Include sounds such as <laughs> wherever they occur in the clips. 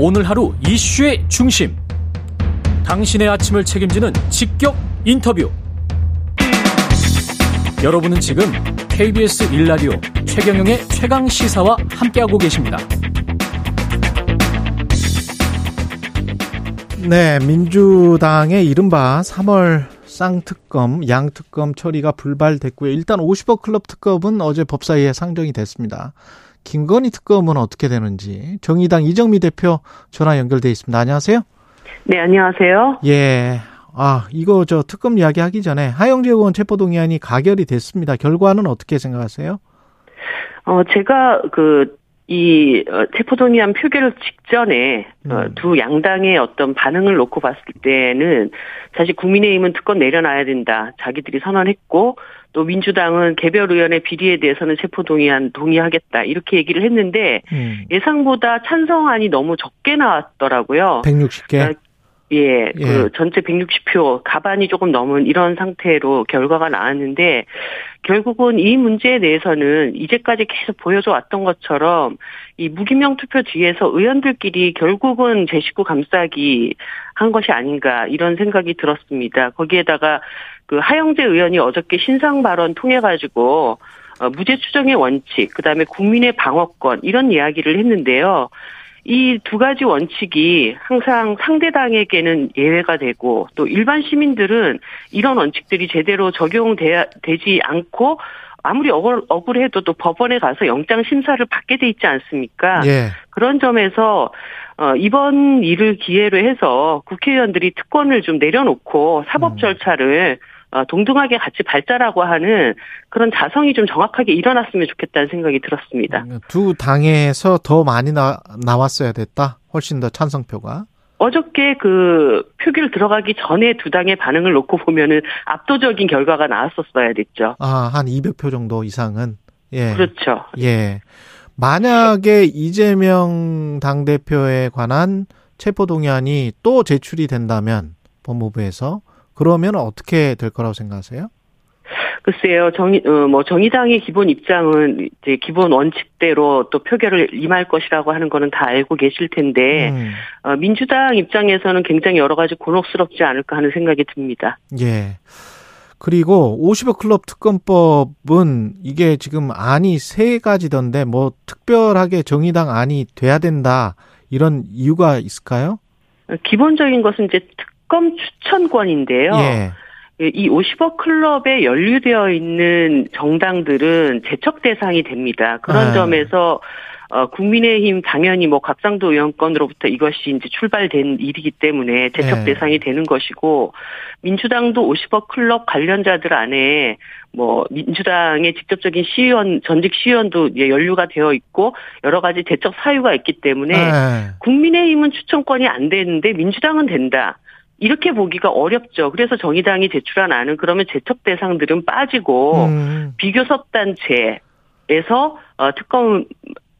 오늘 하루 이슈의 중심. 당신의 아침을 책임지는 직격 인터뷰. 여러분은 지금 KBS 일라디오 최경영의 최강 시사와 함께하고 계십니다. 네, 민주당의 이른바 3월 쌍특검, 양특검 처리가 불발됐고요. 일단 50억 클럽 특검은 어제 법사위에 상정이 됐습니다. 김건희 특검은 어떻게 되는지 정의당 이정미 대표 전화 연결돼 있습니다. 안녕하세요. 네, 안녕하세요. 예. 아, 이거 저 특검 이야기 하기 전에 하영재 의원 체포동의안이 가결이 됐습니다. 결과는 어떻게 생각하세요? 어, 제가 그, 이, 어, 체포동의안 표결 직전에, 어, 음. 두 양당의 어떤 반응을 놓고 봤을 때는, 사실 국민의힘은 특검 내려놔야 된다. 자기들이 선언했고, 또 민주당은 개별 의원의 비리에 대해서는 체포 동의안 동의하겠다 이렇게 얘기를 했는데 음. 예상보다 찬성안이 너무 적게 나왔더라고요. 160개. 예, 예, 그 전체 160표 가반이 조금 넘은 이런 상태로 결과가 나왔는데 결국은 이 문제에 대해서는 이제까지 계속 보여줘 왔던 것처럼 이 무기명 투표 뒤에서 의원들끼리 결국은 제 식구 감싸기 한 것이 아닌가 이런 생각이 들었습니다. 거기에다가 그 하영재 의원이 어저께 신상 발언 통해 가지고 어, 무죄 추정의 원칙, 그다음에 국민의 방어권 이런 이야기를 했는데요. 이 두 가지 원칙이 항상 상대당에게는 예외가 되고 또 일반 시민들은 이런 원칙들이 제대로 적용되지 않고 아무리 억울, 억울해도 또 법원에 가서 영장 심사를 받게 돼 있지 않습니까? 예. 그런 점에서 어, 이번 일을 기회로 해서 국회의원들이 특권을 좀 내려놓고 사법 음. 절차를 어, 동등하게 같이 발달하고 하는 그런 자성이 좀 정확하게 일어났으면 좋겠다는 생각이 들었습니다. 음, 두 당에서 더 많이 나, 나왔어야 됐다. 훨씬 더 찬성표가. 어저께 그 표결 들어가기 전에 두 당의 반응을 놓고 보면은 압도적인 결과가 나왔었어야 됐죠. 아, 한 200표 정도 이상은. 예. 그렇죠. 예. 만약에 이재명 당대표에 관한 체포동의안이 또 제출이 된다면 법무부에서 그러면 어떻게 될 거라고 생각하세요? 글쎄요, 정의, 어, 뭐, 정의당의 기본 입장은 이제 기본 원칙대로 또 표결을 임할 것이라고 하는 거는 다 알고 계실 텐데, 음. 어, 민주당 입장에서는 굉장히 여러 가지 곤혹스럽지 않을까 하는 생각이 듭니다. 예. 그리고 50억 클럽 특검법은 이게 지금 안이 세 가지던데, 뭐, 특별하게 정의당 안이 돼야 된다, 이런 이유가 있을까요? 기본적인 것은 이제 특 특검 추천권인데요. 예. 이 50억 클럽에 연루되어 있는 정당들은 제척 대상이 됩니다. 그런 아. 점에서 어, 국민의힘 당연히 뭐 곽상도 의원권으로부터 이것이 이제 출발된 일이기 때문에 제척 네. 대상이 되는 것이고 민주당도 50억 클럽 관련자들 안에 뭐 민주당의 직접적인 시의원 전직 시의원도 연루가 되어 있고 여러 가지 대척 사유가 있기 때문에 네. 국민의힘은 추천권이 안 되는데 민주당은 된다. 이렇게 보기가 어렵죠. 그래서 정의당이 제출한 안은 그러면 제척 대상들은 빠지고 음. 비교섭 단체에서 어, 특검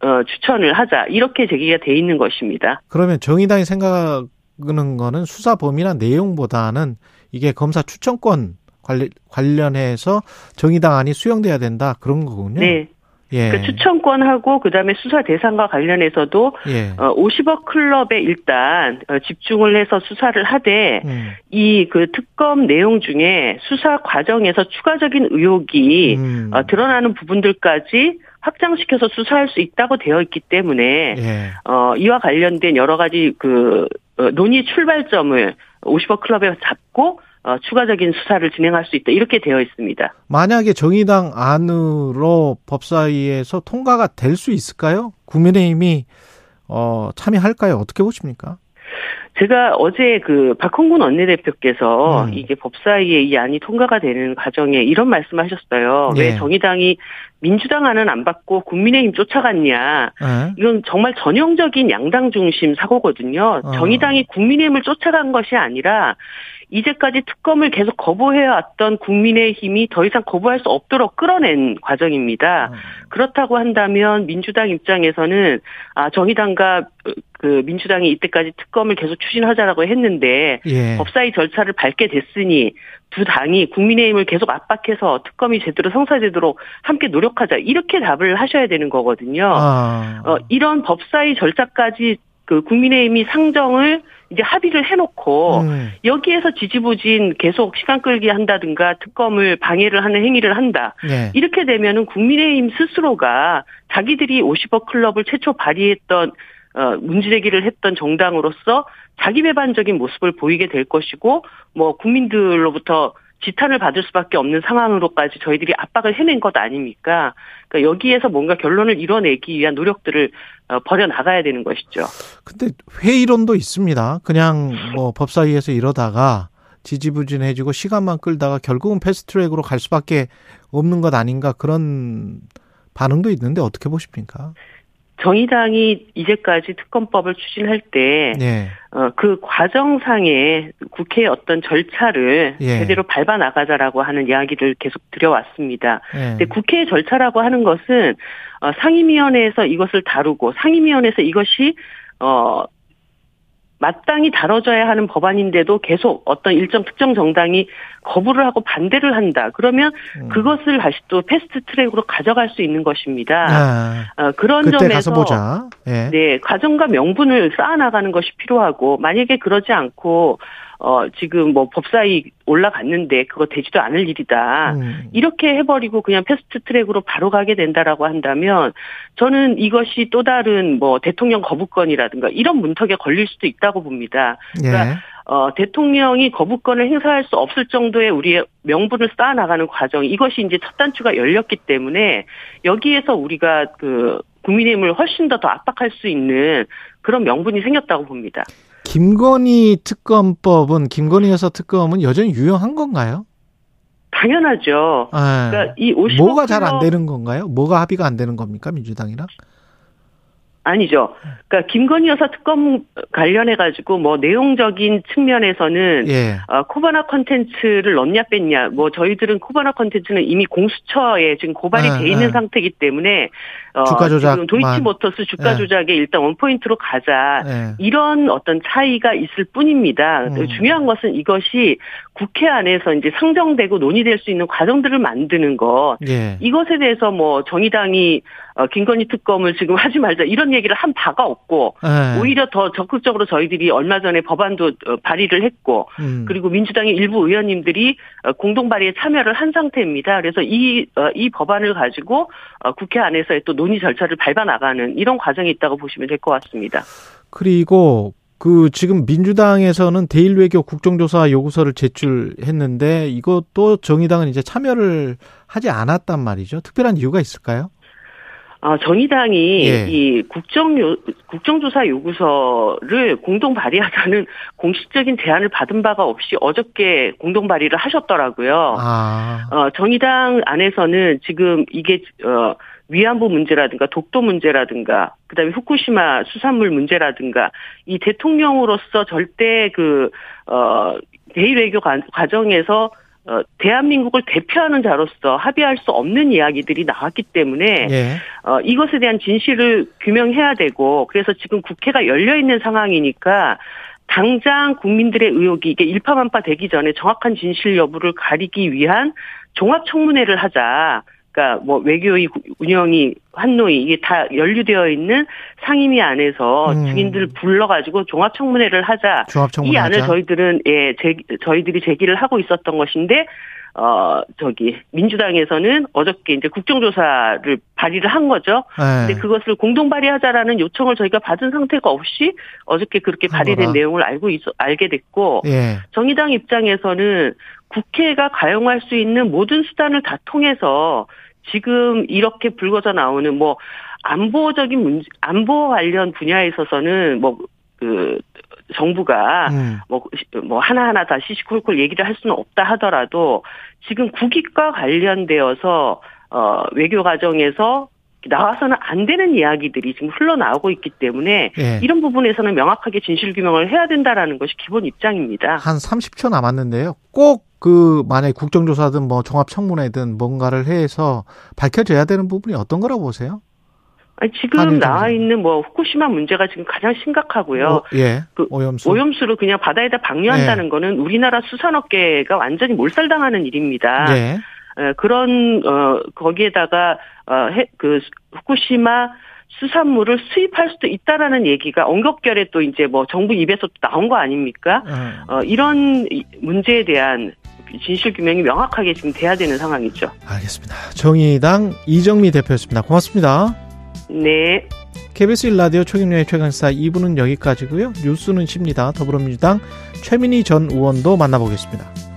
어, 추천을 하자 이렇게 제기가 돼 있는 것입니다. 그러면 정의당이 생각하는 거는 수사 범위나 내용보다는 이게 검사 추천권 관련해서 정의당 안이 수용돼야 된다 그런 거군요. 네. 예. 그 추천권하고 그다음에 수사 대상과 관련해서도 예. 어 50억 클럽에 일단 어, 집중을 해서 수사를 하되 음. 이그 특검 내용 중에 수사 과정에서 추가적인 의혹이 음. 어, 드러나는 부분들까지 확장시켜서 수사할 수 있다고 되어 있기 때문에 예. 어 이와 관련된 여러 가지 그 어, 논의 출발점을 50억 클럽에 잡고 어, 추가적인 수사를 진행할 수 있다 이렇게 되어 있습니다. 만약에 정의당 안으로 법사위에서 통과가 될 수 있을까요? 국민의힘이 어, 참여할까요? 어떻게 보십니까? 제가 어제 그 박홍근 원내대표께서 음. 이게 법사위에 이 안이 통과가 되는 과정에 이런 말씀하셨어요. 예. 왜 정의당이 민주당 안은 안 받고 국민의힘 쫓아갔냐. 예. 이건 정말 전형적인 양당 중심 사고거든요. 어. 정의당이 국민의힘을 쫓아간 것이 아니라 이제까지 특검을 계속 거부해왔던 국민의힘이 더 이상 거부할 수 없도록 끌어낸 과정입니다. 음. 그렇다고 한다면 민주당 입장에서는 아 정의당과 그 민주당이 이때까지 특검을 계속 추진하자라고 했는데 예. 법사위 절차를 밟게 됐으니 두 당이 국민의힘을 계속 압박해서 특검이 제대로 성사되도록 함께 노력하자 이렇게 답을 하셔야 되는 거거든요. 아. 어, 이런 법사위 절차까지 그 국민의힘이 상정을 이제 합의를 해놓고 음. 여기에서 지지부진 계속 시간 끌기 한다든가 특검을 방해를 하는 행위를 한다. 네. 이렇게 되면은 국민의힘 스스로가 자기들이 50억 클럽을 최초 발의했던 어, 문제제기를 했던 정당으로서 자기 배반적인 모습을 보이게 될 것이고 뭐 국민들로부터 지탄을 받을 수밖에 없는 상황으로까지 저희들이 압박을 해낸 것 아닙니까? 그러니까 여기에서 뭔가 결론을 이뤄내기 위한 노력들을 어, 벌여 나가야 되는 것이죠. 근데 회의론도 있습니다. 그냥 뭐 법사위에서 이러다가 지지부진해지고 시간만 끌다가 결국은 패스트트랙으로 갈 수밖에 없는 것 아닌가 그런 반응도 있는데 어떻게 보십니까? 정의당이 이제까지 특검법을 추진할 때, 네. 어, 그 과정상의 국회의 어떤 절차를 예. 제대로 밟아 나가자라고 하는 이야기를 계속 드려왔습니다. 예. 근데 국회의 절차라고 하는 것은, 어, 상임위원회에서 이것을 다루고, 상임위원회에서 이것이, 어, 마땅히 다뤄져야 하는 법안인데도 계속 어떤 일정 특정 정당이 거부를 하고 반대를 한다. 그러면 음. 그것을 다시 또 fast track으로 가져갈 수 있는 것입니다. 아, 어, 그런 점에서 예. 네 과정과 명분을 쌓아나가는 것이 필요하고 만약에 그러지 않고 어, 지금 뭐 법사위 올라갔는데 그거 되지도 않을 일이다. 음. 이렇게 해버리고 그냥 fast track으로 바로 가게 된다라고 한다면 저는 이것이 또 다른 뭐 대통령 거부권이라든가 이런 문턱에 걸릴 수도 있다고 봅니다. 그러니까 예. 어, 대통령이 거부권을 행사할 수 없을 정도의 우리의 명분을 쌓아나가는 과정, 이것이 이제 첫 단추가 열렸기 때문에 여기에서 우리가 그 국민의힘을 훨씬 더 더 압박할 수 있는 그런 명분이 생겼다고 봅니다. 김건희 특검법은 김건희 여사 특검은 여전히 유효한 건가요? 당연하죠. 네. 그러니까 이 뭐가 잘 안 되는 건가요? 뭐가 합의가 안 되는 겁니까 민주당이랑? 아니죠. 그러니까 김건희 여사 특검 관련해 가지고 뭐 내용적인 측면에서는 예. 어, 코바나 컨텐츠를 넣냐 뺐냐. 뭐 저희들은 코바나 컨텐츠는 이미 공수처에 지금 고발이 예, 돼 있는 예. 상태이기 때문에 어, 주가 조작 지금 도이치모터스 주가 예. 조작에 일단 one point로 가자. 예. 이런 어떤 차이가 있을 뿐입니다. 음. 중요한 것은 이것이 국회 안에서 이제 상정되고 논의될 수 있는 과정들을 만드는 것. 예. 이것에 대해서 뭐 정의당이 어, 김건희 특검을 지금 <laughs> 하지 말자 이런 얘기를 한 바가 없고 네. 오히려 더 적극적으로 저희들이 얼마 전에 법안도 어, 발의를 했고 음. 그리고 민주당의 일부 의원님들이 어, 공동 발의에 참여를 한 상태입니다. 그래서 이, 이 법안을 가지고 국회 안에서의 또 논의 절차를 밟아 나가는 이런 과정이 있다고 보시면 될 것 같습니다. 그리고 그 지금 민주당에서는 대일 외교 국정조사 요구서를 제출했는데 이것도 정의당은 이제 참여를 하지 않았단 말이죠. 특별한 이유가 있을까요? 어, 정의당이 예. 이 국정 국정조사 요구서를 공동 발의하자는 <laughs> 공식적인 제안을 받은 바가 없이 어저께 공동 발의를 하셨더라고요. 아. 어, 정의당 안에서는 지금 이게 어 위안부 문제라든가 독도 문제라든가 그다음에 후쿠시마 수산물 문제라든가 이 대통령으로서 절대 그 어 대일 외교 과정에서 어, 대한민국을 대표하는 자로서 합의할 수 없는 이야기들이 나왔기 때문에 예. 어, 이것에 대한 진실을 규명해야 되고 그래서 지금 국회가 열려 있는 상황이니까 당장 국민들의 의혹이 이게 일파만파 되기 전에 정확한 진실 여부를 가리기 위한 종합 청문회를 하자. 그러니까 뭐 외교의 운영이 환노위 이게 다 연루되어 있는 상임위 안에서 음. 증인들을 불러가지고 종합청문회를 하자. 종합청문회 이 안을 하자. 저희들은 예 제, 저희들이 제기를 하고 있었던 것인데 어 저기 민주당에서는 어저께 이제 국정조사를 발의를 한 거죠. 네. 근데 그것을 공동 발의하자라는 요청을 저희가 받은 상태가 없이 어저께 그렇게 발의된 거라. 내용을 알고 있어 알게 됐고 예. 정의당 입장에서는 국회가 가용할 수 있는 모든 수단을 다 통해서 지금 이렇게 불거져 나오는 뭐 안보적인 문제, 안보 관련 분야에 있어서는 뭐 그 정부가 음. 뭐, 뭐 하나하나 다 시시콜콜 얘기를 할 수는 없다 하더라도 지금 국익과 관련되어서 어 외교 과정에서 나와서는 안 되는 이야기들이 지금 흘러나오고 있기 때문에 예. 이런 부분에서는 명확하게 진실 규명을 해야 된다라는 것이 기본 입장입니다. 한 30초 남았는데요. 꼭 그 만약 국정조사든 뭐 종합청문회든 뭔가를 해서 밝혀져야 되는 부분이 어떤 거라고 보세요? 아니, 지금 나와 있는 뭐 후쿠시마 문제가 지금 가장 심각하고요. 어, 예. 그 오염수. 오염수를 그냥 바다에다 방류한다는 예. 거는 우리나라 수산업계가 완전히 몰살당하는 일입니다. 예. 그런 어 거기에다가 어그 후쿠시마 수산물을 수입할 수도 있다라는 얘기가 언급결에 또 이제 뭐 정부 입에서 또 나온 거 아닙니까? 음. 어, 이런 문제에 대한 진실 규명이 명확하게 지금 돼야 되는 상황이죠. 알겠습니다. 정의당 이정미 대표였습니다. 고맙습니다. 네. KBS 1라디오 최경련의 최강사 2부는 여기까지고요. 뉴스는 쉽니다. 더불어민주당 최민희 전 의원도 만나보겠습니다.